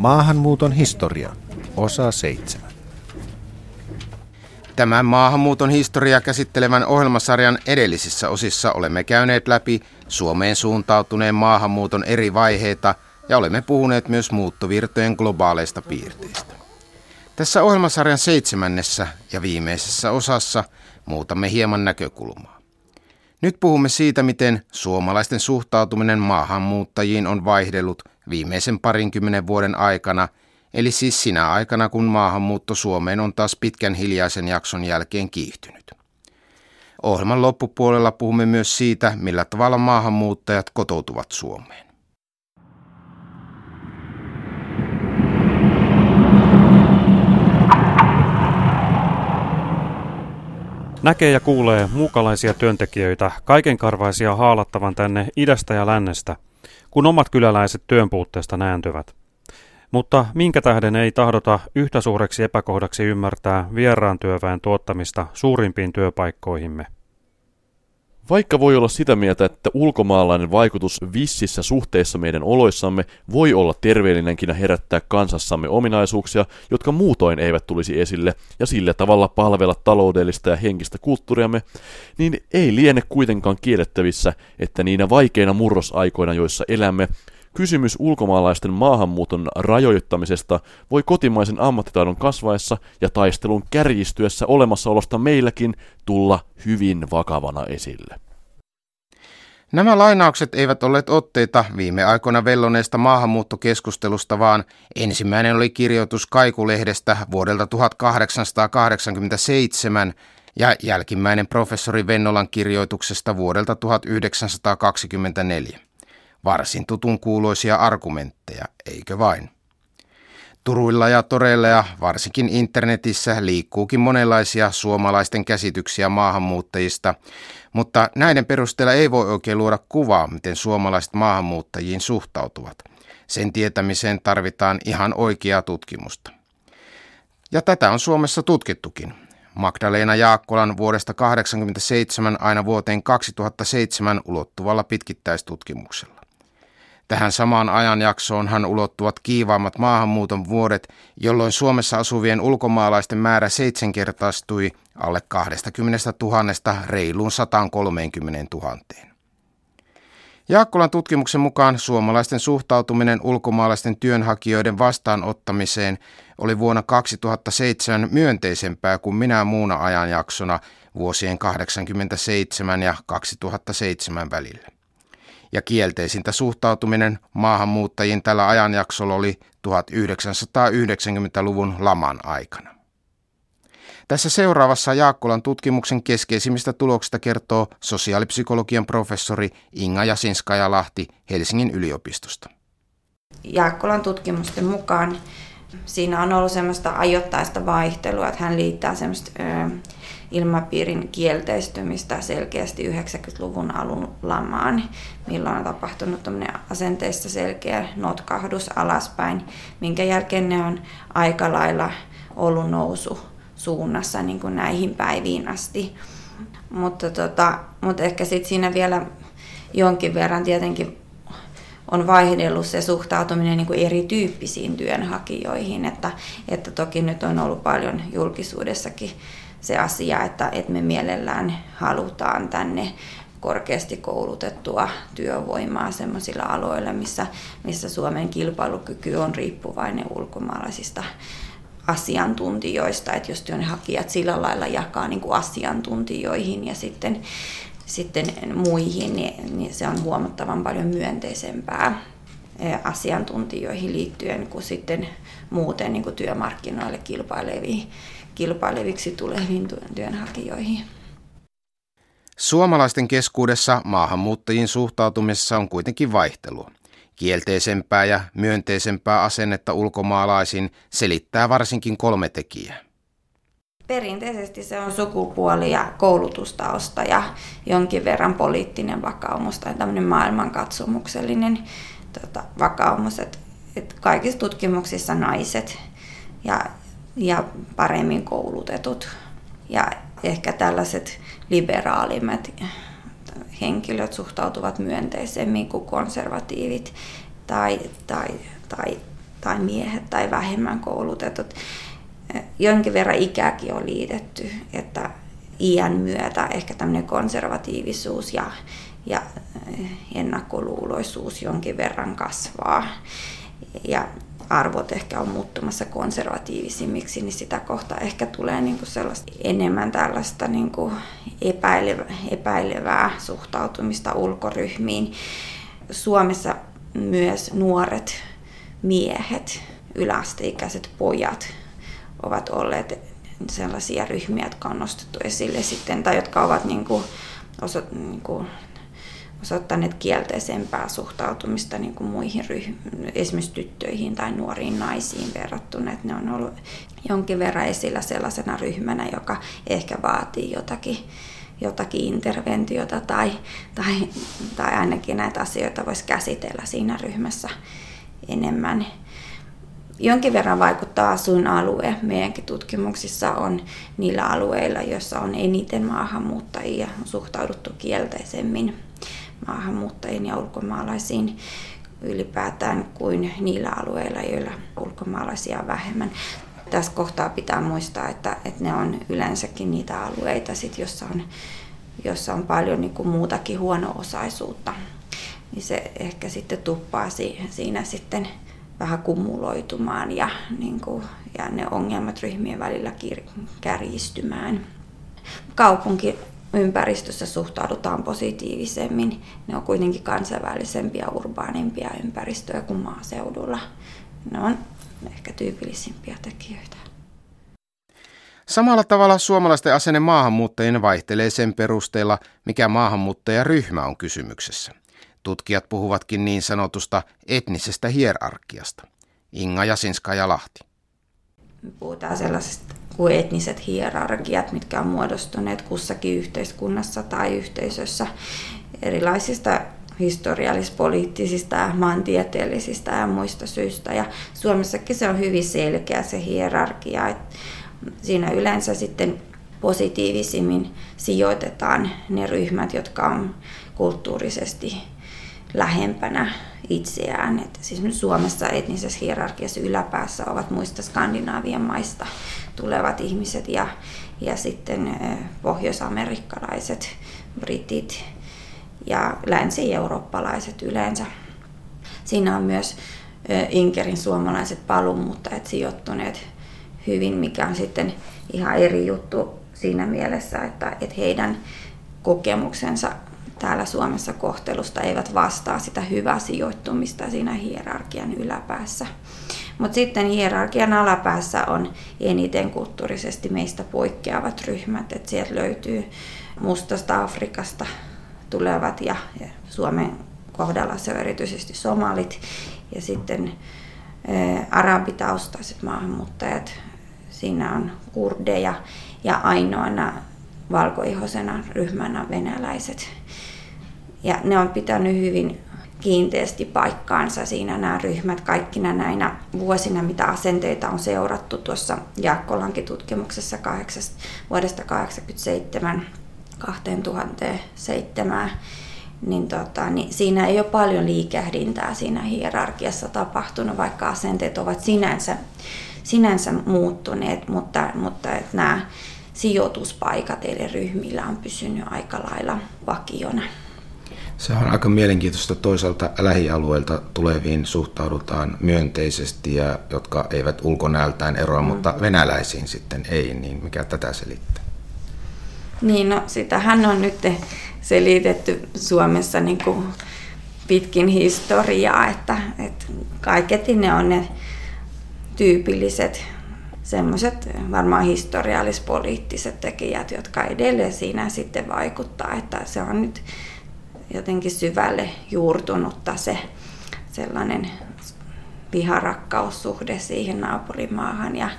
Maahanmuuton historia, osa 7. Tämän maahanmuuton historiaa käsittelevän ohjelmasarjan edellisissä osissa olemme käyneet läpi Suomeen suuntautuneen maahanmuuton eri vaiheita ja olemme puhuneet myös muuttovirtojen globaaleista piirteistä. Tässä ohjelmasarjan seitsemännessä ja viimeisessä osassa muutamme hieman näkökulmaa. Nyt puhumme siitä, miten suomalaisten suhtautuminen maahanmuuttajiin on vaihdellut viimeisen parinkymmenen vuoden aikana, eli siis sinä aikana, kun maahanmuutto Suomeen on taas pitkän hiljaisen jakson jälkeen kiihtynyt. Ohjelman loppupuolella puhumme myös siitä, millä tavalla maahanmuuttajat kotoutuvat Suomeen. Näkee ja kuulee muukalaisia työntekijöitä, kaikenkarvaisia haalattavan tänne idästä ja lännestä, kun omat kyläläiset työnpuutteesta nääntyvät. Mutta minkä tähden ei tahdota yhtä suureksi epäkohdaksi ymmärtää vieraan työväen tuottamista suurimpiin työpaikkoihimme – vaikka voi olla sitä mieltä, että ulkomaalainen vaikutus vississä suhteessa meidän oloissamme voi olla terveellinenkin ja herättää kansassamme ominaisuuksia, jotka muutoin eivät tulisi esille ja sillä tavalla palvella taloudellista ja henkistä kulttuuriamme, niin ei liene kuitenkaan kiellettävissä, että niinä vaikeina murrosaikoina, joissa elämme, Kysymys ulkomaalaisten maahanmuuton rajoittamisesta voi kotimaisen ammattitaidon kasvaessa ja taistelun kärjistyessä olemassaolosta meilläkin tulla hyvin vakavana esille. Nämä lainaukset eivät olleet otteita viime aikoina velloneesta maahanmuuttokeskustelusta, vaan ensimmäinen oli kirjoitus Kaikulehdestä vuodelta 1887 ja jälkimmäinen professori Vennolan kirjoituksesta vuodelta 1924. Varsin tutun kuuloisia argumentteja, eikö vain? Turuilla ja toreilla ja varsinkin internetissä liikkuukin monenlaisia suomalaisten käsityksiä maahanmuuttajista, mutta näiden perusteella ei voi oikein luoda kuvaa, miten suomalaiset maahanmuuttajiin suhtautuvat. Sen tietämiseen tarvitaan ihan oikeaa tutkimusta. Ja tätä on Suomessa tutkittukin. Magdalena Jaakkolan vuodesta 1987 aina vuoteen 2007 ulottuvalla pitkittäistutkimuksella. Tähän samaan ajanjaksoonhan ulottuvat kiivaammat maahanmuuton vuodet, jolloin Suomessa asuvien ulkomaalaisten määrä seitsemänkertaistui alle 20 000 reiluun 130 000. Jaakkolan tutkimuksen mukaan suomalaisten suhtautuminen ulkomaalaisten työnhakijoiden vastaanottamiseen oli vuonna 2007 myönteisempää kuin minä muuna ajanjaksona vuosien 1987 ja 2007 välillä ja kielteisintä suhtautuminen maahanmuuttajiin tällä ajanjaksolla oli 1990-luvun laman aikana. Tässä seuraavassa Jaakkolan tutkimuksen keskeisimmistä tuloksista kertoo sosiaalipsykologian professori Inga Jasinskaja-Lahti Helsingin yliopistosta. Jaakkolan tutkimusten mukaan siinä on ollut semmoista ajoittaista vaihtelua, että hän liittää semmoista ö, ilmapiirin kielteistymistä selkeästi 90-luvun alun lamaan, milloin on tapahtunut asenteista selkeä notkahdus alaspäin, minkä jälkeen ne on aika lailla ollut nousu suunnassa niin kuin näihin päiviin asti. Mutta, tota, mutta ehkä sitten siinä vielä jonkin verran tietenkin on vaihdellut se suhtautuminen niin kuin erityyppisiin työnhakijoihin, että, että toki nyt on ollut paljon julkisuudessakin se asia, että, että me mielellään halutaan tänne korkeasti koulutettua työvoimaa sellaisilla aloilla, missä, missä Suomen kilpailukyky on riippuvainen ulkomaalaisista asiantuntijoista, että jos työnhakijat sillä lailla jakaa niin kuin asiantuntijoihin ja sitten, sitten muihin, niin, niin se on huomattavan paljon myönteisempää asiantuntijoihin liittyen kuin sitten muuten niin kuin työmarkkinoille kilpaileviin kilpaileviksi tuleviin työnhakijoihin. Suomalaisten keskuudessa maahanmuuttajiin suhtautumisessa on kuitenkin vaihtelua. Kielteisempää ja myönteisempää asennetta ulkomaalaisiin selittää varsinkin kolme tekijää. Perinteisesti se on sukupuoli- ja koulutustausta ja jonkin verran poliittinen vakaumus tai tämmöinen maailmankatsomuksellinen tota, vakaumus. Et, et kaikissa tutkimuksissa naiset ja ja paremmin koulutetut ja ehkä tällaiset liberaalimmat henkilöt suhtautuvat myönteisemmin kuin konservatiivit tai, tai, tai, tai miehet tai vähemmän koulutetut. Jonkin verran ikäkin on liitetty, että iän myötä ehkä tämmöinen konservatiivisuus ja, ja ennakkoluuloisuus jonkin verran kasvaa. Ja arvot ehkä on muuttumassa konservatiivisimmiksi, niin sitä kohtaa ehkä tulee niin kuin sellaista enemmän tällaista niin kuin epäilevää, epäilevää suhtautumista ulkoryhmiin. Suomessa myös nuoret miehet, yläasteikäiset pojat ovat olleet sellaisia ryhmiä, jotka on nostettu esille sitten, tai jotka ovat niin kuin, oso, niin kuin osoittaneet kielteisempää suhtautumista niin kuin muihin ryhmiin, esimerkiksi tyttöihin tai nuoriin naisiin verrattuna. Että ne on ollut jonkin verran esillä sellaisena ryhmänä, joka ehkä vaatii jotakin, jotakin interventiota tai, tai, tai ainakin näitä asioita voisi käsitellä siinä ryhmässä enemmän. Jonkin verran vaikuttaa asuinalue. Meidänkin tutkimuksissa on niillä alueilla, joissa on eniten maahanmuuttajia, on suhtauduttu kielteisemmin maahanmuuttajiin ja ulkomaalaisiin ylipäätään kuin niillä alueilla, joilla ulkomaalaisia on vähemmän. Tässä kohtaa pitää muistaa, että, että ne on yleensäkin niitä alueita, sit, jossa, on, jossa on paljon niin kuin muutakin huono-osaisuutta. Niin se ehkä sitten tuppaa siinä sitten vähän kumuloitumaan ja, niin kuin, ja ne ongelmat ryhmien välillä kärjistymään. Kaupunki ympäristössä suhtaudutaan positiivisemmin. Ne on kuitenkin kansainvälisempiä, urbaanimpia ympäristöjä kuin maaseudulla. Ne on ehkä tyypillisimpiä tekijöitä. Samalla tavalla suomalaisten asenne maahanmuuttajien vaihtelee sen perusteella, mikä maahanmuuttajaryhmä on kysymyksessä. Tutkijat puhuvatkin niin sanotusta etnisestä hierarkiasta. Inga Jasinska ja Lahti. Puhutaan sellaisesta kuin etniset hierarkiat, mitkä on muodostuneet kussakin yhteiskunnassa tai yhteisössä erilaisista historiallispoliittisista ja maantieteellisistä ja muista syistä. Ja Suomessakin se on hyvin selkeä se hierarkia. Että siinä yleensä sitten positiivisimmin sijoitetaan ne ryhmät, jotka on kulttuurisesti lähempänä itseään. Että siis Suomessa etnisessä hierarkiassa yläpäässä ovat muista Skandinaavian maista tulevat ihmiset ja, ja sitten pohjoisamerikkalaiset, britit ja länsi-eurooppalaiset yleensä. Siinä on myös Inkerin suomalaiset paluumuuttajat sijoittuneet hyvin, mikä on sitten ihan eri juttu siinä mielessä, että, että heidän kokemuksensa täällä Suomessa kohtelusta eivät vastaa sitä hyvää sijoittumista siinä hierarkian yläpäässä. Mutta sitten hierarkian alapäässä on eniten kulttuurisesti meistä poikkeavat ryhmät, että sieltä löytyy mustasta Afrikasta tulevat ja, Suomen kohdalla se on erityisesti somalit ja sitten arabitaustaiset maahanmuuttajat. Siinä on kurdeja ja ainoana valkoihosena ryhmänä venäläiset. Ja ne on pitänyt hyvin kiinteästi paikkaansa siinä nämä ryhmät kaikkina näinä vuosina, mitä asenteita on seurattu tuossa Jaakkolankin tutkimuksessa kahdeksasta, vuodesta 1987 2007, niin, tota, niin siinä ei ole paljon liikehdintää siinä hierarkiassa tapahtunut, vaikka asenteet ovat sinänsä, sinänsä muuttuneet, mutta, mutta että nämä sijoituspaikat eri ryhmillä on pysynyt aika lailla vakiona. Se on aika mielenkiintoista. Toisaalta lähialueilta tuleviin suhtaudutaan myönteisesti ja jotka eivät ulkonäöltään eroa, mm. mutta venäläisiin sitten ei, niin mikä tätä selittää? Niin, no sitähän on nyt selitetty Suomessa niin kuin pitkin historiaa, että, että kaiketi ne on ne tyypilliset semmoiset varmaan historiallispoliittiset tekijät, jotka edelleen siinä sitten vaikuttaa, että se on nyt jotenkin syvälle juurtunutta se sellainen viharakkaussuhde siihen naapurimaahan ja,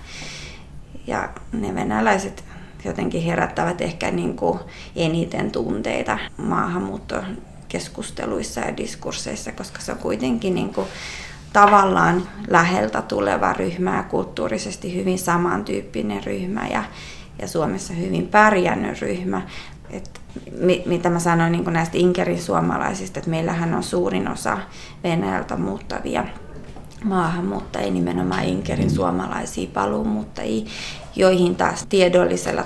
ja ne venäläiset jotenkin herättävät ehkä niin kuin eniten tunteita maahanmuuttokeskusteluissa ja diskursseissa, koska se on kuitenkin niin kuin tavallaan läheltä tuleva ryhmä ja kulttuurisesti hyvin samantyyppinen ryhmä ja, ja Suomessa hyvin pärjännyt ryhmä. Et mitä mä sanoin niin näistä Inkerin suomalaisista, että meillähän on suurin osa Venäjältä muuttavia maahanmuuttajia, nimenomaan Inkerin suomalaisia paluumuuttajia, joihin taas tiedollisella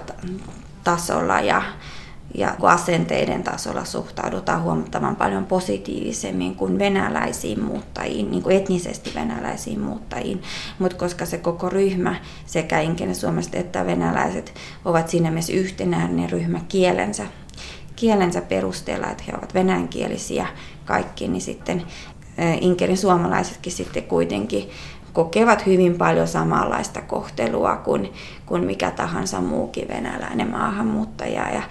tasolla ja ja asenteiden tasolla suhtaudutaan huomattavan paljon positiivisemmin kuin venäläisiin muuttajiin, niin kuin etnisesti venäläisiin muuttajiin. Mutta koska se koko ryhmä, sekä suomalaiset että venäläiset, ovat siinä mielessä yhtenäinen ryhmä kielensä, kielensä perusteella, että he ovat venäjänkielisiä kaikki, niin sitten Inkerin suomalaisetkin sitten kuitenkin kokevat hyvin paljon samanlaista kohtelua kuin, kuin mikä tahansa muukin venäläinen maahanmuuttaja. Ja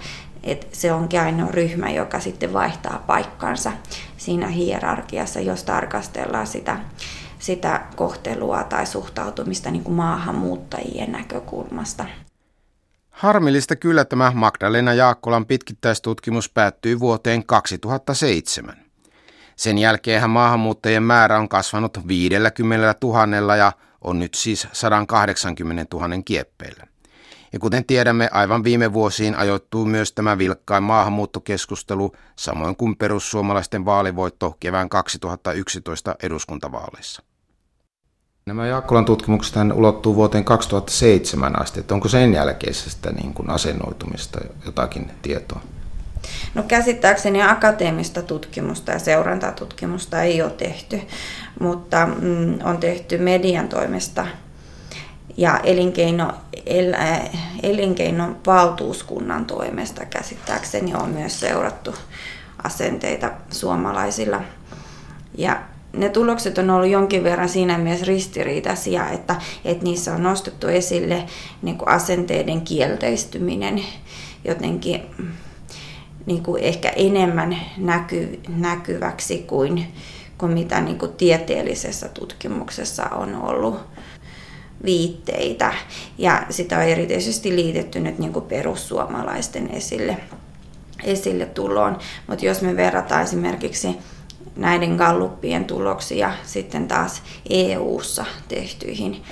et se onkin ainoa ryhmä, joka sitten vaihtaa paikkansa siinä hierarkiassa, jos tarkastellaan sitä, sitä kohtelua tai suhtautumista niin kuin maahanmuuttajien näkökulmasta. Harmillista kyllä tämä Magdalena Jaakkolan pitkittäistutkimus päättyy vuoteen 2007. Sen jälkeen maahanmuuttajien määrä on kasvanut 50 000 ja on nyt siis 180 000 kieppeillä. Ja kuten tiedämme, aivan viime vuosiin ajoittuu myös tämä vilkkain maahanmuuttokeskustelu, samoin kuin perussuomalaisten vaalivoitto kevään 2011 eduskuntavaaleissa. Nämä Jaakkolan tutkimukset ulottuu vuoteen 2007 asti, että onko sen jälkeisestä niin kuin asennoitumista jotakin tietoa? No käsittääkseni akateemista tutkimusta ja seurantatutkimusta ei ole tehty, mutta mm, on tehty median toimesta ja elinkeino, el, äh, elinkeinon valtuuskunnan toimesta käsittääkseni on myös seurattu asenteita suomalaisilla. Ja ne tulokset on ollut jonkin verran siinä mielessä ristiriitaisia, että, että niissä on nostettu esille niin kuin asenteiden kielteistyminen jotenkin niin kuin ehkä enemmän näky, näkyväksi kuin, kuin mitä niin kuin tieteellisessä tutkimuksessa on ollut viitteitä. Ja sitä on erityisesti liitetty nyt niin kuin perussuomalaisten esille, esille tuloon. Mutta jos me verrataan esimerkiksi näiden galluppien tuloksia sitten taas EU-ssa tehtyihin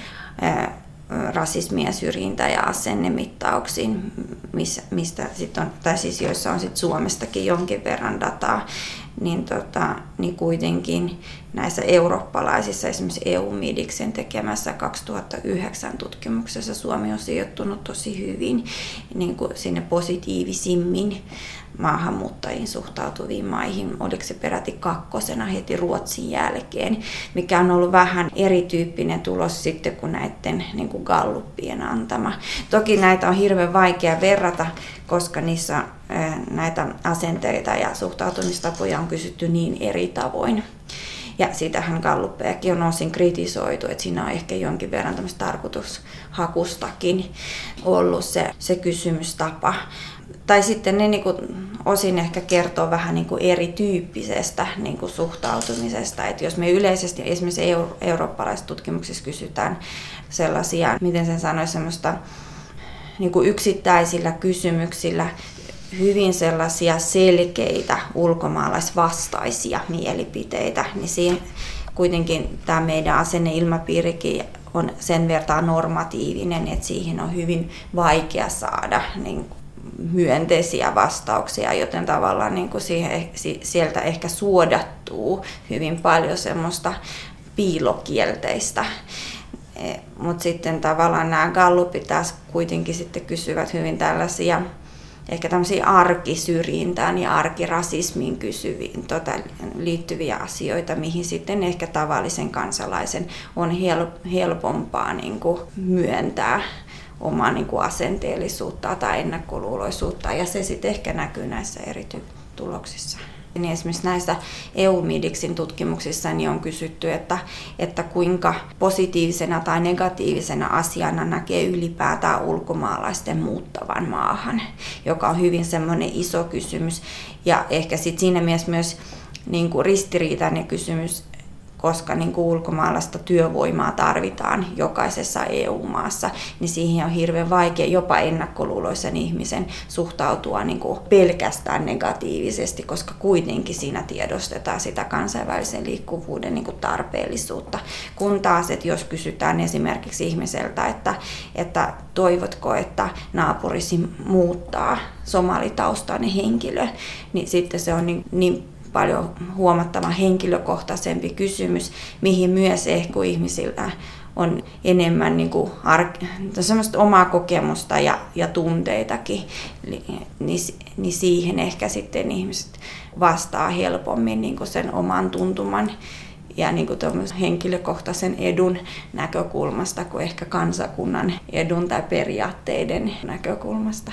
rasismia, syrjintä ja asennemittauksiin, missä, mistä sit on, tai siis joissa on sit Suomestakin jonkin verran dataa, niin, tota, niin kuitenkin näissä eurooppalaisissa, esimerkiksi EU-midiksen tekemässä 2009 tutkimuksessa Suomi on sijoittunut tosi hyvin niin kuin sinne positiivisimmin maahanmuuttajiin suhtautuviin maihin. Oliko se peräti kakkosena heti Ruotsin jälkeen, mikä on ollut vähän erityyppinen tulos sitten kuin näiden niin kuin galluppien antama. Toki näitä on hirveän vaikea verrata, koska niissä näitä asenteita ja suhtautumistapoja on kysytty niin eri tavoin. Ja sitähän Galluppejakin on osin kritisoitu, että siinä on ehkä jonkin verran tämmöistä tarkoitushakustakin ollut se, se kysymystapa. Tai sitten ne niin kuin, osin ehkä kertoo vähän niin kuin erityyppisestä niin kuin suhtautumisesta. Että jos me yleisesti esimerkiksi euro- eurooppalaisissa tutkimuksissa kysytään sellaisia, miten sen sanoisi, semmoista niin kuin yksittäisillä kysymyksillä hyvin sellaisia selkeitä ulkomaalaisvastaisia mielipiteitä, niin siihen kuitenkin tämä meidän asenneilmapiirikin on sen verran normatiivinen, että siihen on hyvin vaikea saada niin myönteisiä vastauksia, joten tavallaan niin kuin siihen, sieltä ehkä suodattuu hyvin paljon semmoista piilokielteistä. E, Mutta sitten tavallaan nämä gallupit taas kuitenkin sitten kysyvät hyvin tällaisia ehkä tämmöisiä arkisyrjintään ja arkirasismiin kysyviin tota, liittyviä asioita, mihin sitten ehkä tavallisen kansalaisen on helpompaa niin kuin myöntää omaa niin kuin asenteellisuutta tai ennakkoluuloisuutta ja se sitten ehkä näkyy näissä eri tuloksissa. Niin esimerkiksi näissä EU-midiksin tutkimuksissa niin on kysytty, että, että kuinka positiivisena tai negatiivisena asiana näkee ylipäätään ulkomaalaisten muuttavan maahan, joka on hyvin semmoinen iso kysymys. Ja ehkä sitten siinä mielessä myös niin kuin ristiriitainen kysymys, koska niin kuin ulkomaalaista työvoimaa tarvitaan jokaisessa EU-maassa, niin siihen on hirveän vaikea jopa ennakkoluuloisen ihmisen suhtautua niin kuin pelkästään negatiivisesti, koska kuitenkin siinä tiedostetaan sitä kansainvälisen liikkuvuuden niin kuin tarpeellisuutta. Kun taas, että jos kysytään esimerkiksi ihmiseltä, että, että toivotko, että naapurisi muuttaa somalitaustainen henkilö, niin sitten se on niin, niin paljon huomattavan henkilökohtaisempi kysymys, mihin myös ehkä ihmisillä on enemmän niin kuin ar- semmoista omaa kokemusta ja, ja tunteitakin, niin, niin siihen ehkä sitten ihmiset vastaa helpommin niin kuin sen oman tuntuman ja niin kuin henkilökohtaisen edun näkökulmasta kuin ehkä kansakunnan edun tai periaatteiden näkökulmasta.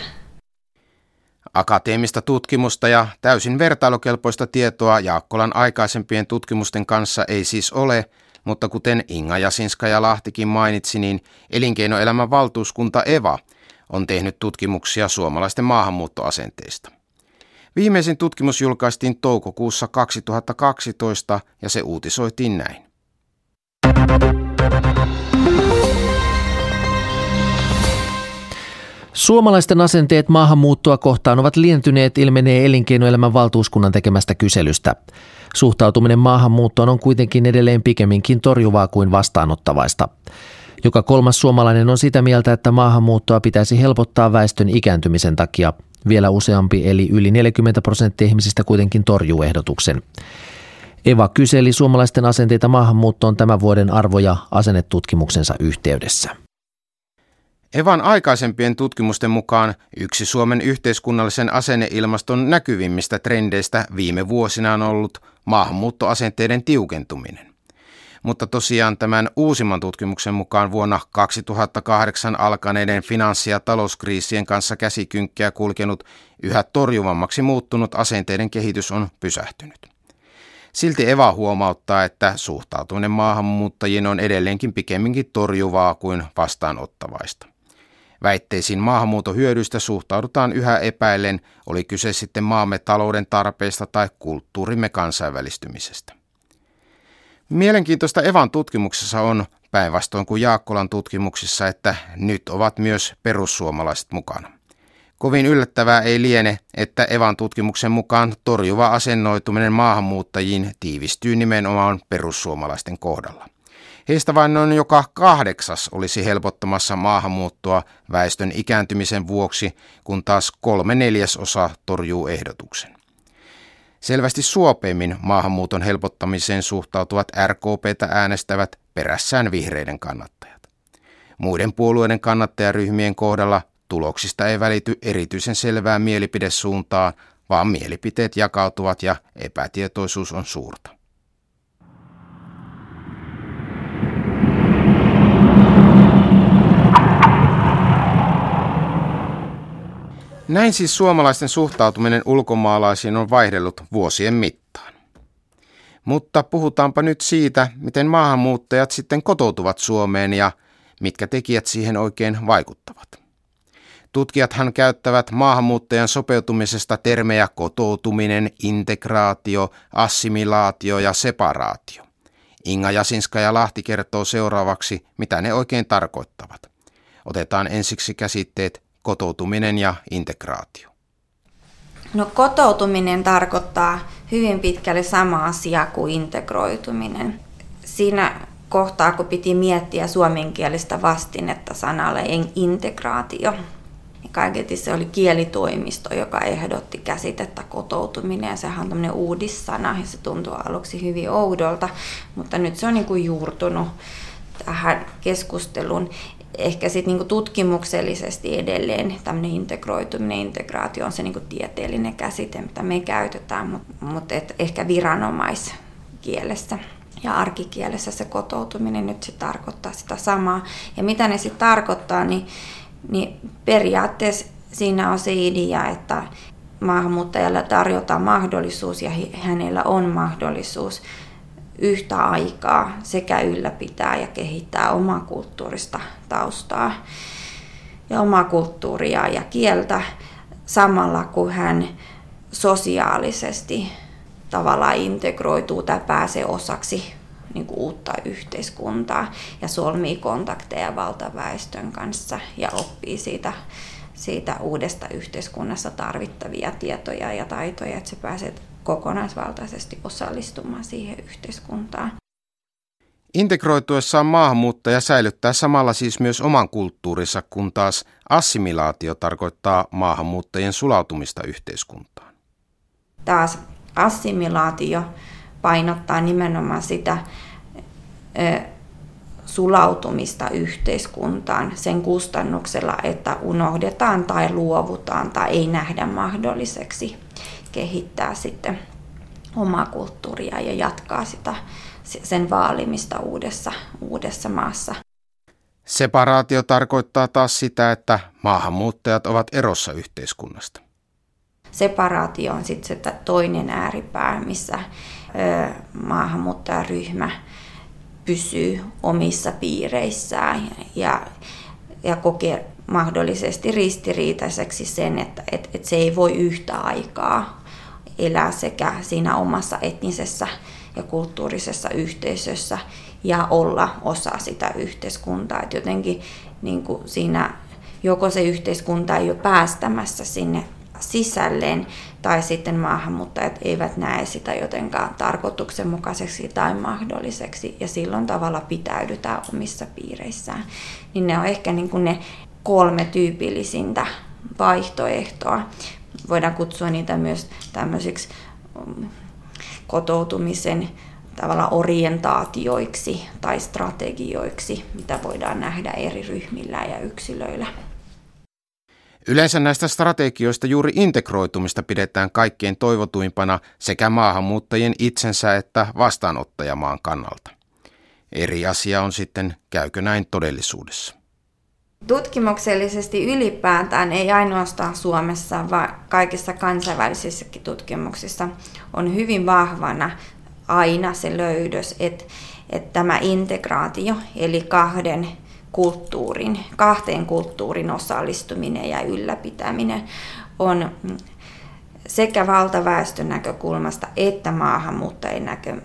Akateemista tutkimusta ja täysin vertailukelpoista tietoa Jaakkolan aikaisempien tutkimusten kanssa ei siis ole, mutta kuten Inga Jasinska ja Lahtikin mainitsi, niin elinkeinoelämän valtuuskunta EVA on tehnyt tutkimuksia suomalaisten maahanmuuttoasenteista. Viimeisin tutkimus julkaistiin toukokuussa 2012 ja se uutisoitiin näin. Suomalaisten asenteet maahanmuuttoa kohtaan ovat lientyneet ilmenee elinkeinoelämän valtuuskunnan tekemästä kyselystä. Suhtautuminen maahanmuuttoon on kuitenkin edelleen pikemminkin torjuvaa kuin vastaanottavaista. Joka kolmas suomalainen on sitä mieltä, että maahanmuuttoa pitäisi helpottaa väestön ikääntymisen takia. Vielä useampi eli yli 40 prosenttia ihmisistä kuitenkin torjuu ehdotuksen. Eva kyseli suomalaisten asenteita maahanmuuttoon tämän vuoden arvo- ja asennetutkimuksensa yhteydessä. Evan aikaisempien tutkimusten mukaan yksi Suomen yhteiskunnallisen asenneilmaston näkyvimmistä trendeistä viime vuosina on ollut maahanmuuttoasenteiden tiukentuminen. Mutta tosiaan tämän uusimman tutkimuksen mukaan vuonna 2008 alkaneiden finanssi- ja talouskriisien kanssa käsikynkkiä kulkenut yhä torjuvammaksi muuttunut asenteiden kehitys on pysähtynyt. Silti Eva huomauttaa, että suhtautuminen maahanmuuttajiin on edelleenkin pikemminkin torjuvaa kuin vastaanottavaista. Väitteisiin maahanmuuton hyödyistä suhtaudutaan yhä epäillen, oli kyse sitten maamme talouden tarpeista tai kulttuurimme kansainvälistymisestä. Mielenkiintoista Evan tutkimuksessa on, päinvastoin kuin Jaakkolan tutkimuksissa, että nyt ovat myös perussuomalaiset mukana. Kovin yllättävää ei liene, että Evan tutkimuksen mukaan torjuva asennoituminen maahanmuuttajiin tiivistyy nimenomaan perussuomalaisten kohdalla. Heistä vain noin joka kahdeksas olisi helpottamassa maahanmuuttoa väestön ikääntymisen vuoksi, kun taas kolme neljäsosa torjuu ehdotuksen. Selvästi suopeimmin maahanmuuton helpottamiseen suhtautuvat RKPtä äänestävät perässään vihreiden kannattajat. Muiden puolueiden kannattajaryhmien kohdalla tuloksista ei välity erityisen selvää mielipidesuuntaa, vaan mielipiteet jakautuvat ja epätietoisuus on suurta. Näin siis suomalaisten suhtautuminen ulkomaalaisiin on vaihdellut vuosien mittaan. Mutta puhutaanpa nyt siitä, miten maahanmuuttajat sitten kotoutuvat Suomeen ja mitkä tekijät siihen oikein vaikuttavat. Tutkijathan käyttävät maahanmuuttajan sopeutumisesta termejä kotoutuminen, integraatio, assimilaatio ja separaatio. Inga Jasinska ja Lahti kertoo seuraavaksi, mitä ne oikein tarkoittavat. Otetaan ensiksi käsitteet kotoutuminen ja integraatio? No kotoutuminen tarkoittaa hyvin pitkälle sama asia kuin integroituminen. Siinä kohtaa, kun piti miettiä suomenkielistä vastinetta sanalle integraatio. Kaiketi se oli kielitoimisto, joka ehdotti käsitettä kotoutuminen ja sehän on tämmöinen uudissana ja se tuntuu aluksi hyvin oudolta, mutta nyt se on niin kuin juurtunut tähän keskusteluun ehkä sitten niinku tutkimuksellisesti edelleen tämmöinen integroituminen, integraatio on se niinku tieteellinen käsite, mitä me käytetään, mutta mut ehkä viranomaiskielessä ja arkikielessä se kotoutuminen nyt se tarkoittaa sitä samaa. Ja mitä ne sitten tarkoittaa, niin, niin periaatteessa siinä on se idea, että maahanmuuttajalle tarjotaan mahdollisuus ja hänellä on mahdollisuus yhtä aikaa sekä ylläpitää ja kehittää omaa kulttuurista taustaa ja omaa kulttuuria ja kieltä samalla kun hän sosiaalisesti tavallaan integroituu tai pääsee osaksi niin kuin uutta yhteiskuntaa ja solmii kontakteja valtaväestön kanssa ja oppii siitä, siitä uudesta yhteiskunnassa tarvittavia tietoja ja taitoja, että se pääsee kokonaisvaltaisesti osallistumaan siihen yhteiskuntaan. Integroituessaan maahanmuuttaja säilyttää samalla siis myös oman kulttuurinsa, kun taas assimilaatio tarkoittaa maahanmuuttajien sulautumista yhteiskuntaan. Taas assimilaatio painottaa nimenomaan sitä sulautumista yhteiskuntaan sen kustannuksella, että unohdetaan tai luovutaan tai ei nähdä mahdolliseksi kehittää sitten omaa kulttuuria ja jatkaa sitä, sen vaalimista uudessa, uudessa maassa. Separaatio tarkoittaa taas sitä, että maahanmuuttajat ovat erossa yhteiskunnasta. Separaatio on sitten se toinen ääripää, missä ö, maahanmuuttajaryhmä pysyy omissa piireissään ja, ja kokee mahdollisesti ristiriitaiseksi sen, että et, et se ei voi yhtä aikaa elää sekä siinä omassa etnisessä ja kulttuurisessa yhteisössä ja olla osa sitä yhteiskuntaa. Et jotenkin niin kuin siinä joko se yhteiskunta ei ole päästämässä sinne sisälleen, tai sitten maahanmuuttajat eivät näe sitä jotenkaan tarkoituksenmukaiseksi tai mahdolliseksi, ja silloin tavalla pitäydytään omissa piireissään. Niin ne on ehkä niin kuin ne kolme tyypillisintä vaihtoehtoa. Voidaan kutsua niitä myös tämmöisiksi mm, kotoutumisen tavalla orientaatioiksi tai strategioiksi, mitä voidaan nähdä eri ryhmillä ja yksilöillä. Yleensä näistä strategioista juuri integroitumista pidetään kaikkein toivotuimpana sekä maahanmuuttajien itsensä että vastaanottajamaan kannalta. Eri asia on sitten, käykö näin todellisuudessa. Tutkimuksellisesti ylipäätään, ei ainoastaan Suomessa, vaan kaikissa kansainvälisissäkin tutkimuksissa on hyvin vahvana aina se löydös, että, että tämä integraatio, eli kahden kulttuurin, kahteen kulttuurin osallistuminen ja ylläpitäminen on sekä valtaväestön näkökulmasta että maahanmuuttajien, näkö,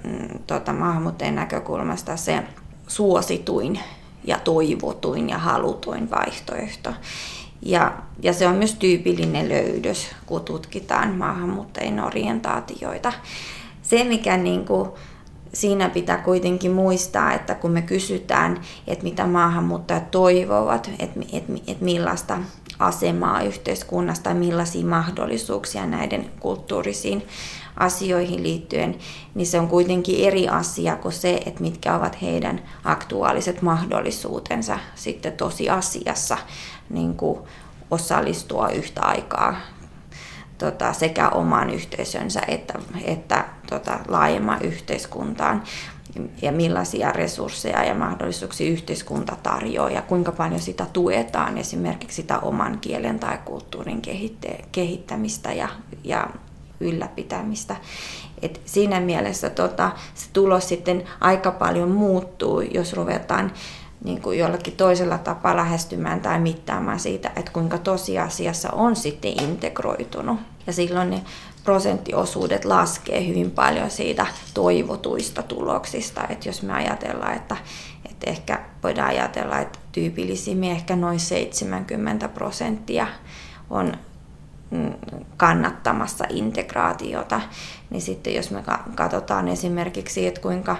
tota, maahanmuuttajien näkökulmasta se suosituin ja toivotuin ja halutuin vaihtoehto. Ja, ja se on myös tyypillinen löydös, kun tutkitaan maahanmuuttajien orientaatioita. Se, mikä niin kuin, siinä pitää kuitenkin muistaa, että kun me kysytään, että mitä maahanmuuttajat toivovat, että, että, että millaista asemaa yhteiskunnasta millaisia mahdollisuuksia näiden kulttuurisiin asioihin liittyen, niin se on kuitenkin eri asia kuin se, että mitkä ovat heidän aktuaaliset mahdollisuutensa sitten tosiasiassa niin kuin osallistua yhtä aikaa tota, sekä omaan yhteisönsä että, että tota, laajemman yhteiskuntaan. Ja millaisia resursseja ja mahdollisuuksia yhteiskunta tarjoaa ja kuinka paljon sitä tuetaan esimerkiksi sitä oman kielen tai kulttuurin kehittämistä ja, ja ylläpitämistä. Et siinä mielessä tota, se tulos sitten aika paljon muuttuu, jos ruvetaan niin kuin jollakin toisella tapaa lähestymään tai mittaamaan siitä, että kuinka tosiasiassa on sitten integroitunut. Ja silloin ne prosenttiosuudet laskee hyvin paljon siitä toivotuista tuloksista. Että jos me ajatellaan, että, että ehkä voidaan ajatella, että tyypillisimmin ehkä noin 70 prosenttia on kannattamassa integraatiota, niin sitten jos me katsotaan esimerkiksi, että kuinka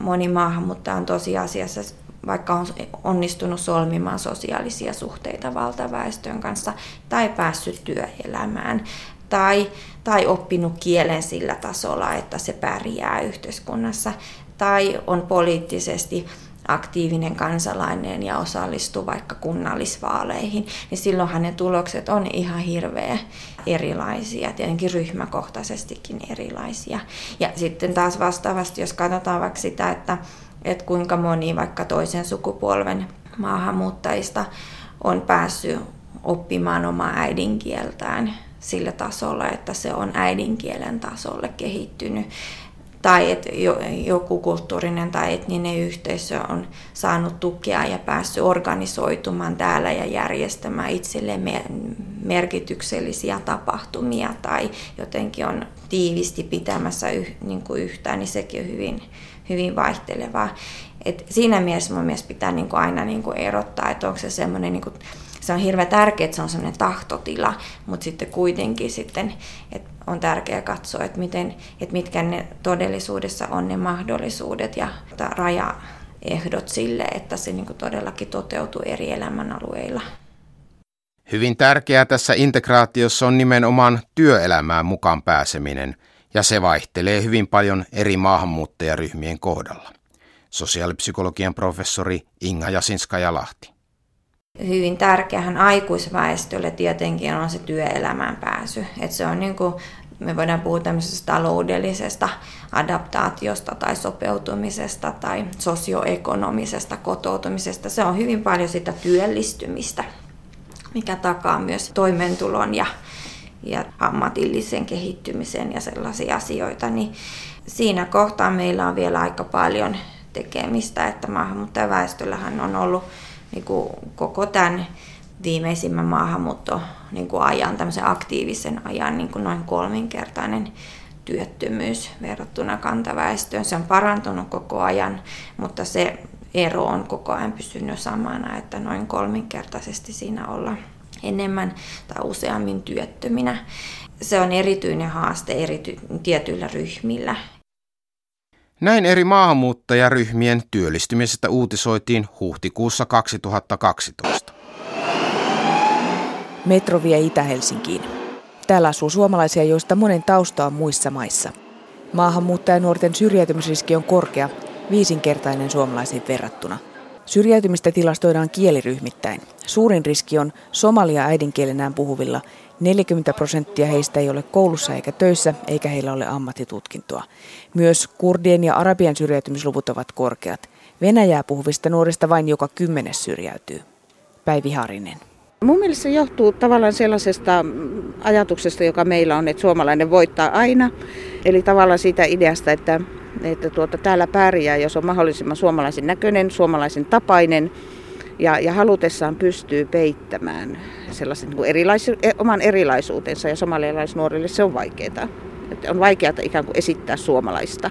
moni maahanmuuttaja on tosiasiassa vaikka on onnistunut solmimaan sosiaalisia suhteita valtaväestön kanssa tai päässyt työelämään tai, tai oppinut kielen sillä tasolla, että se pärjää yhteiskunnassa tai on poliittisesti aktiivinen kansalainen ja osallistuu vaikka kunnallisvaaleihin, niin silloin hänen tulokset on ihan hirveä erilaisia, tietenkin ryhmäkohtaisestikin erilaisia. Ja sitten taas vastaavasti, jos katsotaan vaikka sitä, että että kuinka moni vaikka toisen sukupolven maahanmuuttajista on päässyt oppimaan omaa äidinkieltään sillä tasolla, että se on äidinkielen tasolle kehittynyt. Tai että joku kulttuurinen tai etninen yhteisö on saanut tukea ja päässyt organisoitumaan täällä ja järjestämään itselleen merkityksellisiä tapahtumia tai jotenkin on tiivisti pitämässä yh, niin kuin yhtään, niin sekin on hyvin, hyvin vaihtelevaa. Et siinä mielessä mun mielestä pitää niin kuin aina niin kuin erottaa, että onko se semmoinen, niin kuin, se on hirveän tärkeää, että se on semmoinen tahtotila, mutta sitten kuitenkin sitten, että on tärkeää katsoa, että, miten, että mitkä ne todellisuudessa on ne mahdollisuudet ja rajaehdot sille, että se niin todellakin toteutuu eri elämänalueilla. Hyvin tärkeää tässä integraatiossa on nimenomaan työelämään mukaan pääseminen, ja se vaihtelee hyvin paljon eri maahanmuuttajaryhmien kohdalla. Sosiaalipsykologian professori Inga Jasinska-Lahti. Hyvin tärkeähän aikuisväestölle tietenkin on se työelämään pääsy. Et se on niin kuin, me voidaan puhua tämmöisestä taloudellisesta adaptaatiosta tai sopeutumisesta tai sosioekonomisesta kotoutumisesta. Se on hyvin paljon sitä työllistymistä mikä takaa myös toimeentulon ja, ja ammatillisen kehittymisen ja sellaisia asioita, niin siinä kohtaa meillä on vielä aika paljon tekemistä, että maahanmuuttajaväestöllähän on ollut niin kuin koko tämän viimeisimmän maahanmuutto niin kuin ajan, tämmöisen aktiivisen ajan niin kuin noin kolminkertainen työttömyys verrattuna kantaväestöön. Se on parantunut koko ajan, mutta se ero on koko ajan pysynyt samana, että noin kolminkertaisesti siinä ollaan enemmän tai useammin työttöminä. Se on erityinen haaste erity- tietyillä ryhmillä. Näin eri maahanmuuttajaryhmien työllistymisestä uutisoitiin huhtikuussa 2012. Metro vie Itä-Helsinkiin. Täällä asuu suomalaisia, joista monen tausta on muissa maissa. Maahanmuuttajanuorten syrjäytymisriski on korkea viisinkertainen suomalaisiin verrattuna. Syrjäytymistä tilastoidaan kieliryhmittäin. Suurin riski on somalia äidinkielenään puhuvilla. 40 prosenttia heistä ei ole koulussa eikä töissä, eikä heillä ole ammattitutkintoa. Myös kurdien ja arabian syrjäytymisluvut ovat korkeat. Venäjää puhuvista nuorista vain joka kymmenes syrjäytyy. Päivi Harinen. Mun mielestä se johtuu tavallaan sellaisesta ajatuksesta, joka meillä on, että suomalainen voittaa aina. Eli tavallaan siitä ideasta, että että tuota, täällä pärjää, jos on mahdollisimman suomalaisen näköinen, suomalaisen tapainen ja, ja halutessaan pystyy peittämään sellaisen niin erilais, e, oman erilaisuutensa ja somalialaisnuorille se on vaikeaa. Että on vaikeaa ikään kuin esittää suomalaista.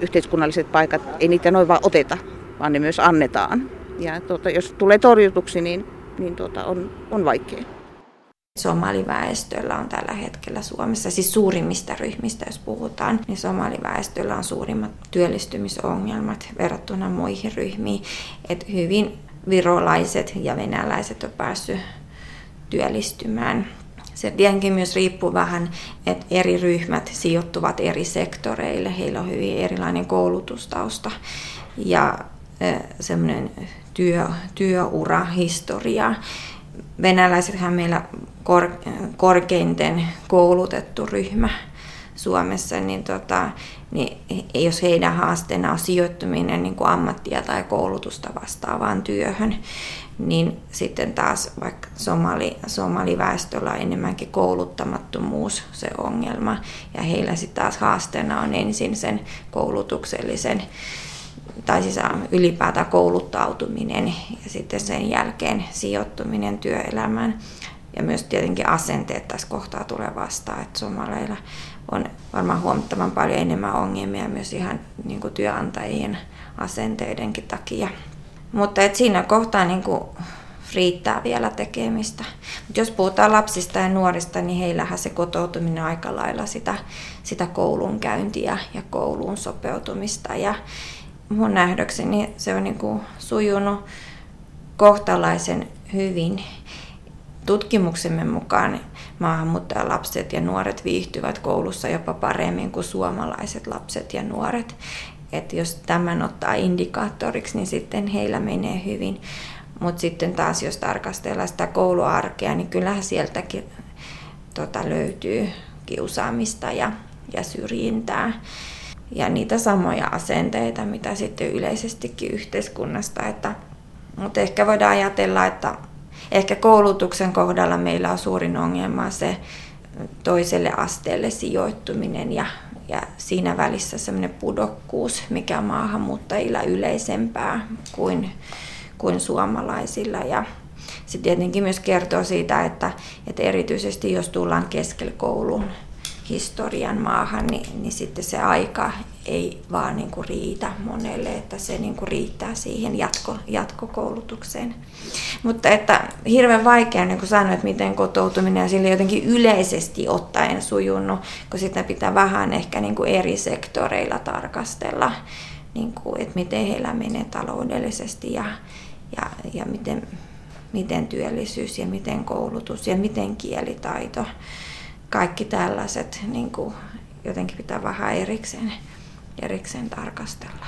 Yhteiskunnalliset paikat, ei niitä noin vaan oteta, vaan ne myös annetaan. Ja tuota, jos tulee torjutuksi, niin, niin tuota, on, on vaikea somaliväestöllä on tällä hetkellä Suomessa, siis suurimmista ryhmistä jos puhutaan, niin somaliväestöllä on suurimmat työllistymisongelmat verrattuna muihin ryhmiin. Et hyvin virolaiset ja venäläiset on päässyt työllistymään. Se tietenkin myös riippuu vähän, että eri ryhmät sijoittuvat eri sektoreille. Heillä on hyvin erilainen koulutustausta ja semmoinen työ, työura, historia venäläisethän meillä kor, korkeinten koulutettu ryhmä Suomessa, niin, tota, niin jos heidän haasteena on sijoittuminen niin kuin ammattia tai koulutusta vastaavaan työhön, niin sitten taas vaikka somali, somaliväestöllä on enemmänkin kouluttamattomuus se ongelma, ja heillä sitten taas haasteena on ensin sen koulutuksellisen tai siis ylipäätään kouluttautuminen ja sitten sen jälkeen sijoittuminen työelämään. Ja myös tietenkin asenteet tässä kohtaa tulee vastaan, että somaleilla on varmaan huomattavan paljon enemmän ongelmia myös ihan niin kuin työnantajien asenteidenkin takia. Mutta et siinä kohtaa niin kuin riittää vielä tekemistä. Mut jos puhutaan lapsista ja nuorista, niin heillähän se kotoutuminen on aika lailla sitä, sitä koulunkäyntiä ja kouluun sopeutumista. Ja, mun nähdökseni se on niin kuin sujunut kohtalaisen hyvin. Tutkimuksemme mukaan maahanmuuttajalapset ja nuoret viihtyvät koulussa jopa paremmin kuin suomalaiset lapset ja nuoret. Et jos tämän ottaa indikaattoriksi, niin sitten heillä menee hyvin. Mutta sitten taas jos tarkastellaan sitä kouluarkea, niin kyllähän sieltäkin tota, löytyy kiusaamista ja, ja syrjintää ja niitä samoja asenteita, mitä sitten yleisestikin yhteiskunnasta. Että, mutta ehkä voidaan ajatella, että ehkä koulutuksen kohdalla meillä on suurin ongelma se toiselle asteelle sijoittuminen ja, ja siinä välissä semmoinen pudokkuus, mikä on maahanmuuttajilla yleisempää kuin, kuin suomalaisilla. Ja se tietenkin myös kertoo siitä, että, että erityisesti jos tullaan keskellä koulun historian maahan, niin, niin sitten se aika ei vaan niin kuin riitä monelle, että se niin kuin riittää siihen jatko, jatkokoulutukseen. Mutta että hirveän vaikea niin kuin sanoa, että miten kotoutuminen sille jotenkin yleisesti ottaen sujunut, kun sitä pitää vähän ehkä niin kuin eri sektoreilla tarkastella, niin kuin, että miten heillä menee taloudellisesti ja, ja, ja miten, miten työllisyys ja miten koulutus ja miten kielitaito. Kaikki tällaiset niin kuin, jotenkin pitää vähän erikseen erikseen tarkastella.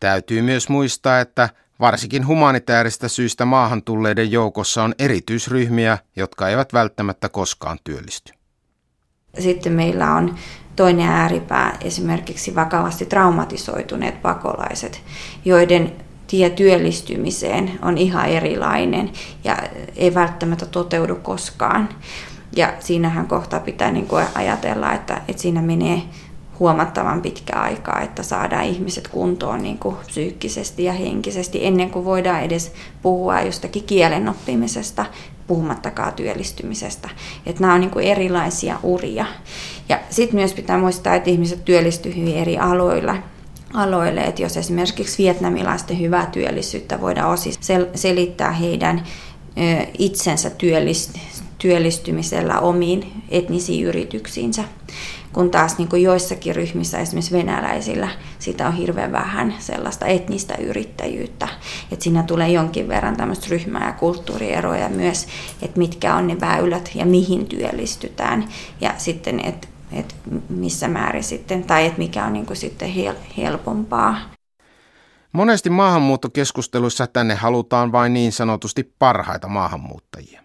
Täytyy myös muistaa, että varsinkin humanitaarista syistä maahan tulleiden joukossa on erityisryhmiä, jotka eivät välttämättä koskaan työllisty. Sitten meillä on toinen ääripää, esimerkiksi vakavasti traumatisoituneet pakolaiset, joiden tie työllistymiseen on ihan erilainen ja ei välttämättä toteudu koskaan. Ja siinähän kohtaa pitää niin kuin ajatella, että, että siinä menee huomattavan pitkä aikaa, että saadaan ihmiset kuntoon niin kuin psyykkisesti ja henkisesti ennen kuin voidaan edes puhua jostakin kielen oppimisesta, puhumattakaan työllistymisestä. Että nämä on niin kuin erilaisia uria. Ja sitten myös pitää muistaa, että ihmiset työllistyvät hyvin eri aloilla aloille, että jos esimerkiksi vietnamilaisten hyvää työllisyyttä voidaan osin selittää heidän itsensä työllistymisellä omiin etnisiin yrityksiinsä, kun taas niin kuin joissakin ryhmissä, esimerkiksi venäläisillä, sitä on hirveän vähän sellaista etnistä yrittäjyyttä. Että siinä tulee jonkin verran tämmöistä ryhmää ja kulttuurieroja myös, että mitkä on ne väylät ja mihin työllistytään. Ja sitten, että että missä määrin sitten, tai että mikä on niin kuin sitten hel- helpompaa. Monesti maahanmuuttokeskusteluissa tänne halutaan vain niin sanotusti parhaita maahanmuuttajia.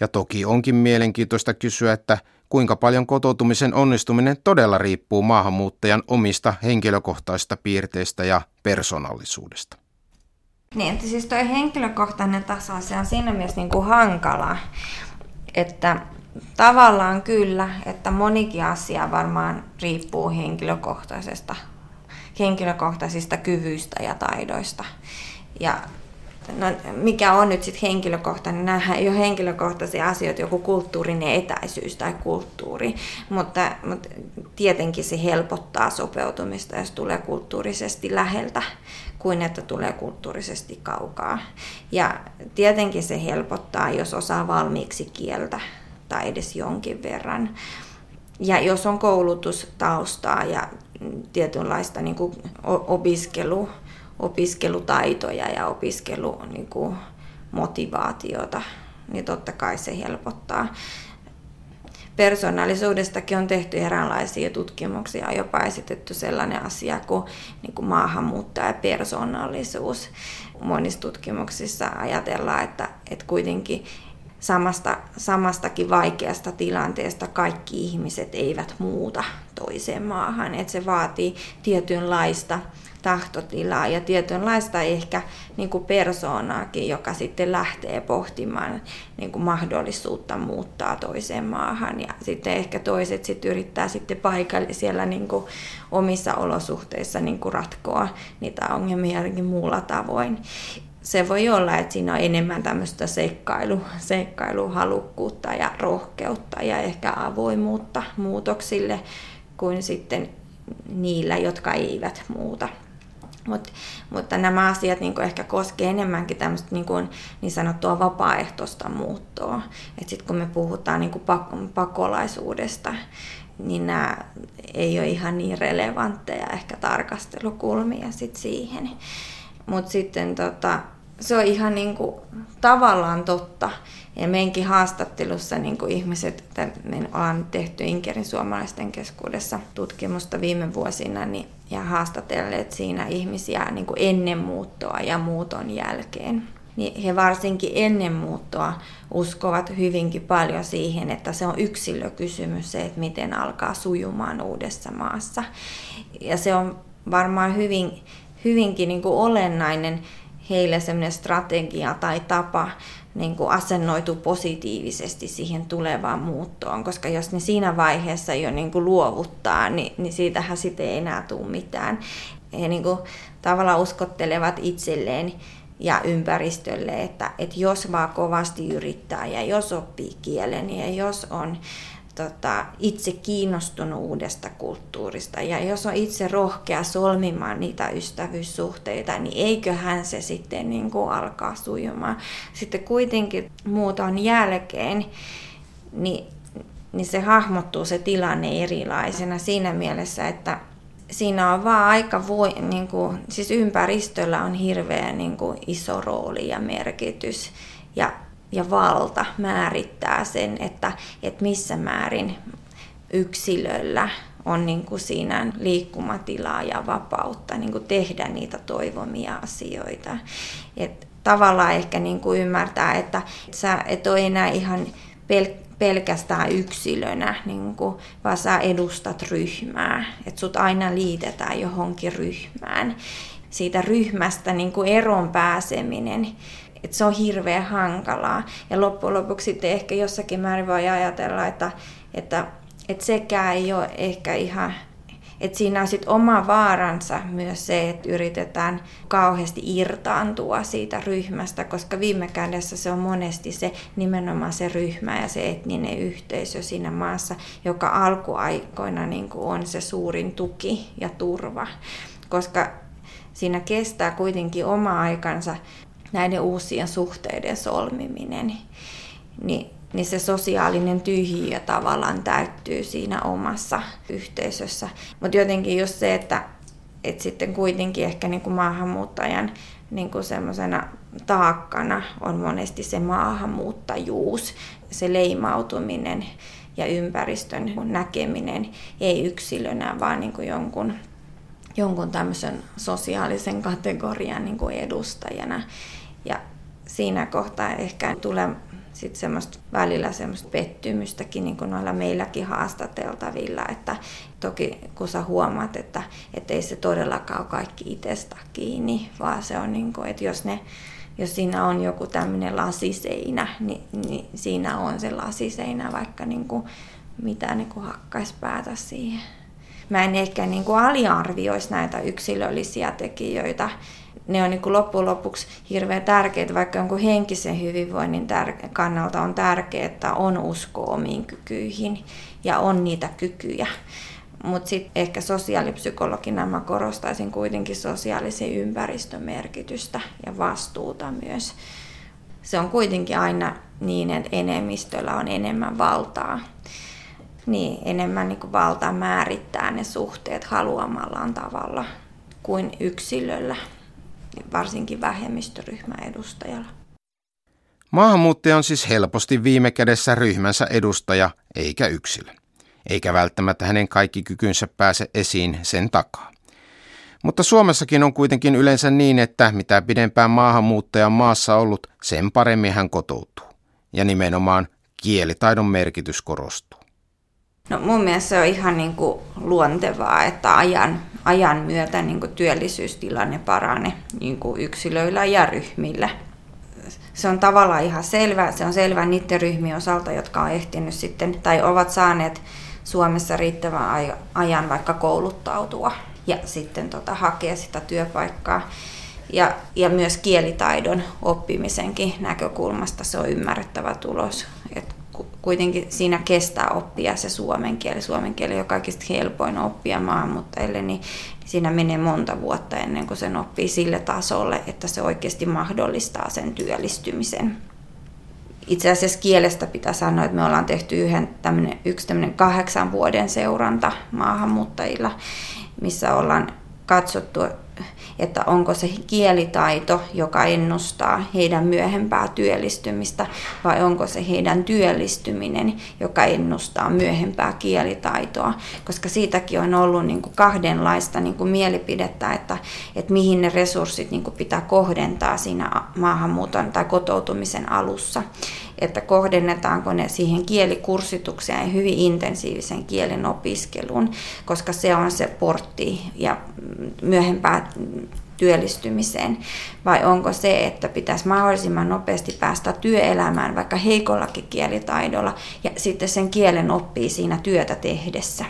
Ja toki onkin mielenkiintoista kysyä, että kuinka paljon kotoutumisen onnistuminen todella riippuu maahanmuuttajan omista henkilökohtaisista piirteistä ja persoonallisuudesta. Niin, että siis tuo henkilökohtainen taso, se on siinä mielessä niin kuin hankala, että tavallaan kyllä, että monikin asia varmaan riippuu henkilökohtaisesta, henkilökohtaisista kyvyistä ja taidoista. Ja no, mikä on nyt sitten henkilökohtainen, nämähän ei ole henkilökohtaisia asioita, joku kulttuurinen etäisyys tai kulttuuri, mutta, mutta tietenkin se helpottaa sopeutumista, jos tulee kulttuurisesti läheltä kuin että tulee kulttuurisesti kaukaa. Ja tietenkin se helpottaa, jos osaa valmiiksi kieltä tai edes jonkin verran. Ja jos on koulutustaustaa ja tietynlaista niin kuin opiskelu, opiskelutaitoja ja opiskelumotivaatiota, niin, niin totta kai se helpottaa. Persoonallisuudestakin on tehty eräänlaisia tutkimuksia, jopa esitetty sellainen asia kuin, niin kuin maahanmuuttaja persoonallisuus. Monissa tutkimuksissa ajatellaan, että, että kuitenkin samasta, samastakin vaikeasta tilanteesta kaikki ihmiset eivät muuta toiseen maahan. Että se vaatii tietynlaista tahtotilaa ja tietynlaista ehkä niin kuin persoonaakin, joka sitten lähtee pohtimaan niin kuin mahdollisuutta muuttaa toiseen maahan. Ja sitten ehkä toiset sitten yrittää sitten paikalla siellä niin kuin omissa olosuhteissa niin kuin ratkoa niitä ongelmia jotenkin muulla tavoin se voi olla, että siinä on enemmän tämmöistä seikkailu, seikkailuhalukkuutta ja rohkeutta ja ehkä avoimuutta muutoksille kuin sitten niillä, jotka eivät muuta. Mut, mutta nämä asiat niin ehkä koskee enemmänkin tämmöistä niin, kuin, niin sanottua vapaaehtoista muuttoa. Sitten kun me puhutaan niin kuin pakolaisuudesta, niin nämä ei ole ihan niin relevantteja ehkä tarkastelukulmia sit siihen. Mutta sitten tota, se on ihan niin kuin, tavallaan totta. Ja meidänkin haastattelussa niin kuin ihmiset, että me ollaan tehty Inkerin suomalaisten keskuudessa tutkimusta viime vuosina niin, ja haastatelleet siinä ihmisiä niin kuin ennen muuttoa ja muuton jälkeen. Niin he varsinkin ennen muuttoa uskovat hyvinkin paljon siihen, että se on yksilökysymys se, että miten alkaa sujumaan uudessa maassa. Ja se on varmaan hyvin, hyvinkin niin kuin olennainen heille semmoinen strategia tai tapa niin kuin asennoitu positiivisesti siihen tulevaan muuttoon, koska jos ne siinä vaiheessa jo niin kuin luovuttaa, niin, niin siitähän sitten ei enää tule mitään. He niin kuin tavallaan uskottelevat itselleen ja ympäristölle, että, että jos vaan kovasti yrittää ja jos oppii kielen ja jos on tota, itse kiinnostunut uudesta kulttuurista ja jos on itse rohkea solmimaan niitä ystävyyssuhteita, niin eiköhän se sitten niin kuin alkaa sujumaan. Sitten kuitenkin muuton jälkeen, niin, niin se hahmottuu se tilanne erilaisena siinä mielessä, että siinä on vaan aika voi, niin kuin, siis ympäristöllä on hirveän niin iso rooli ja merkitys. Ja ja valta määrittää sen, että, että missä määrin yksilöllä on niin kuin siinä liikkumatilaa ja vapautta niin kuin tehdä niitä toivomia asioita. Et tavallaan ehkä niin kuin ymmärtää, että sä et ole enää ihan pel- pelkästään yksilönä, niin kuin, vaan sä edustat ryhmää. Että sut aina liitetään johonkin ryhmään. Siitä ryhmästä niin kuin eron pääseminen että se on hirveän hankalaa. Ja loppujen lopuksi sitten ehkä jossakin määrin voi ajatella, että, että, että sekään ei ole ehkä ihan että siinä on sitten oma vaaransa myös se, että yritetään kauheasti irtaantua siitä ryhmästä, koska viime kädessä se on monesti se nimenomaan se ryhmä ja se etninen yhteisö siinä maassa, joka alkuaikoina niin on se suurin tuki ja turva, koska siinä kestää kuitenkin oma aikansa näiden uusien suhteiden solmiminen, niin, niin se sosiaalinen tyhjiö tavallaan täyttyy siinä omassa yhteisössä. Mutta jotenkin just se, että, että sitten kuitenkin ehkä niin kuin maahanmuuttajan niin kuin semmoisena taakkana on monesti se maahanmuuttajuus, se leimautuminen ja ympäristön näkeminen, ei yksilönä, vaan niin kuin jonkun, jonkun tämmöisen sosiaalisen kategorian niin kuin edustajana. Ja siinä kohtaa ehkä tulee sitten semmoista, välillä semmoista pettymystäkin niin kuin noilla meilläkin haastateltavilla, että toki kun sä huomaat, että, että ei se todellakaan ole kaikki itsestä kiinni, vaan se on niin kuin, että jos, ne, jos siinä on joku tämmöinen lasiseinä, niin, niin siinä on se lasiseinä, vaikka niin kuin, mitä niin kuin hakkaisi päätä siihen. Mä en ehkä niin kuin aliarvioisi näitä yksilöllisiä tekijöitä, ne on niin kuin loppujen lopuksi hirveän tärkeitä, vaikka jonkun henkisen hyvinvoinnin tär- kannalta on tärkeää, että on usko omiin kykyihin ja on niitä kykyjä. Mutta sitten ehkä sosiaalipsykologina mä korostaisin kuitenkin sosiaalisen ympäristön merkitystä ja vastuuta myös. Se on kuitenkin aina niin, että enemmistöllä on enemmän valtaa. Niin, enemmän niin kuin valtaa määrittää ne suhteet haluamallaan tavalla kuin yksilöllä varsinkin vähemmistöryhmän edustajalla. Maahanmuuttaja on siis helposti viime kädessä ryhmänsä edustaja eikä yksilö, eikä välttämättä hänen kaikki kykynsä pääse esiin sen takaa. Mutta Suomessakin on kuitenkin yleensä niin, että mitä pidempään maahanmuuttaja maassa ollut, sen paremmin hän kotoutuu. Ja nimenomaan kielitaidon merkitys korostuu. No mun mielestä se on ihan niin kuin luontevaa, että ajan, ajan myötä niin kuin työllisyystilanne paranee niin kuin yksilöillä ja ryhmillä. Se on tavallaan ihan selvä. Se on selvä niiden ryhmien osalta, jotka on ehtinyt sitten tai ovat saaneet Suomessa riittävän ajan vaikka kouluttautua ja sitten tota, hakea sitä työpaikkaa. Ja, ja myös kielitaidon oppimisenkin näkökulmasta se on ymmärrettävä tulos. Et kuitenkin siinä kestää oppia se suomen kieli. Suomen kieli on kaikista helpoin oppia maahanmuuttajille, niin siinä menee monta vuotta ennen kuin sen oppii sille tasolle, että se oikeasti mahdollistaa sen työllistymisen. Itse asiassa kielestä pitää sanoa, että me ollaan tehty yhden tämmönen, yksi tämmöinen kahdeksan vuoden seuranta maahanmuuttajilla, missä ollaan katsottu että onko se kielitaito, joka ennustaa heidän myöhempää työllistymistä, vai onko se heidän työllistyminen, joka ennustaa myöhempää kielitaitoa. Koska siitäkin on ollut niin kuin kahdenlaista niin kuin mielipidettä, että, että mihin ne resurssit niin kuin pitää kohdentaa siinä maahanmuuton tai kotoutumisen alussa että kohdennetaanko ne siihen kielikurssitukseen ja hyvin intensiivisen kielen opiskeluun, koska se on se portti ja myöhempää työllistymiseen, vai onko se, että pitäisi mahdollisimman nopeasti päästä työelämään vaikka heikollakin kielitaidolla ja sitten sen kielen oppii siinä työtä tehdessä.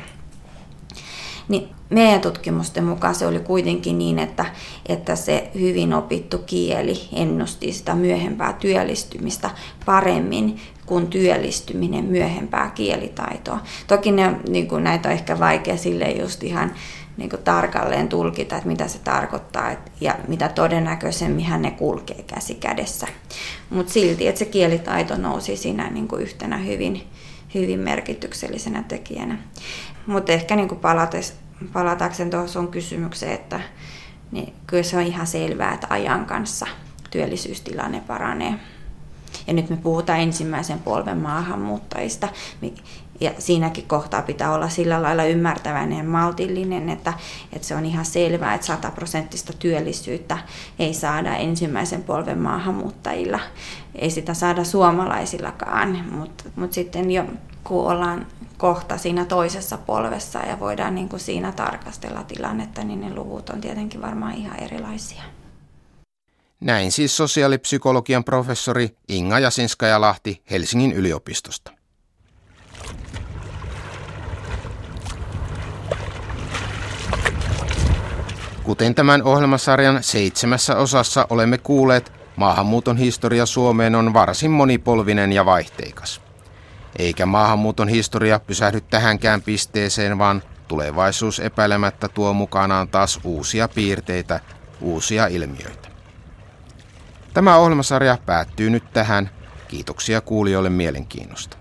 Niin meidän tutkimusten mukaan se oli kuitenkin niin, että, että se hyvin opittu kieli ennusti sitä myöhempää työllistymistä paremmin kuin työllistyminen myöhempää kielitaitoa. Toki ne, niin kuin näitä on ehkä vaikea sille just ihan niin kuin tarkalleen tulkita, että mitä se tarkoittaa et, ja mitä todennäköisemmin ne kulkee käsi kädessä. Mutta silti, että se kielitaito nousi siinä niin kuin yhtenä hyvin, hyvin merkityksellisenä tekijänä. Mutta ehkä niin palates, palatakseni tuohon sun kysymykseen, että niin kyllä se on ihan selvää, että ajan kanssa työllisyystilanne paranee. Ja nyt me puhutaan ensimmäisen polven maahanmuuttajista. Ja siinäkin kohtaa pitää olla sillä lailla ymmärtäväinen ja maltillinen, että, että se on ihan selvää, että 100 prosenttista työllisyyttä ei saada ensimmäisen polven maahanmuuttajilla. Ei sitä saada suomalaisillakaan, mutta, mutta sitten jo kun ollaan kohta siinä toisessa polvessa ja voidaan niin kuin siinä tarkastella tilannetta, niin ne luvut on tietenkin varmaan ihan erilaisia. Näin siis sosiaalipsykologian professori Inga Jasinskaja-Lahti Helsingin yliopistosta. Kuten tämän ohjelmasarjan seitsemässä osassa olemme kuulleet, maahanmuuton historia Suomeen on varsin monipolvinen ja vaihteikas. Eikä maahanmuuton historia pysähdy tähänkään pisteeseen, vaan tulevaisuus epäilemättä tuo mukanaan taas uusia piirteitä, uusia ilmiöitä. Tämä ohjelmasarja päättyy nyt tähän. Kiitoksia kuulijoille mielenkiinnosta.